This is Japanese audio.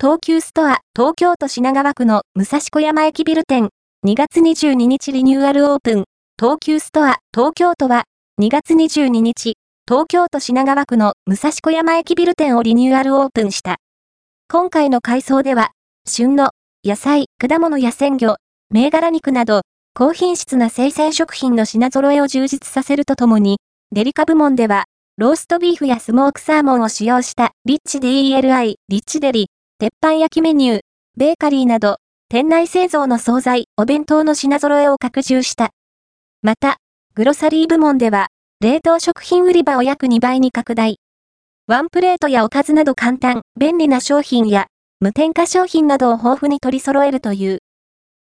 東急ストア、東京都品川区の武蔵小山駅ビル店、2月22日リニューアルオープン、東急ストア、東京都は、2月22日、東京都品川区の武蔵小山駅ビル店をリニューアルオープンした。今回の改装では、旬の野菜、果物や鮮魚、銘柄肉など、高品質な生鮮食品の品揃えを充実させるとともに、デリカ部門では、ローストビーフやスモークサーモンを使用したリッチ DELI、リッチデリ、鉄板焼きメニュー、ベーカリーなど、店内製造の惣菜、お弁当の品揃えを拡充した。また、グロサリー部門では、冷凍食品売り場を約2倍に拡大。ワンプレートやおかずなど簡単、便利な商品や、無添加商品などを豊富に取り揃えるという。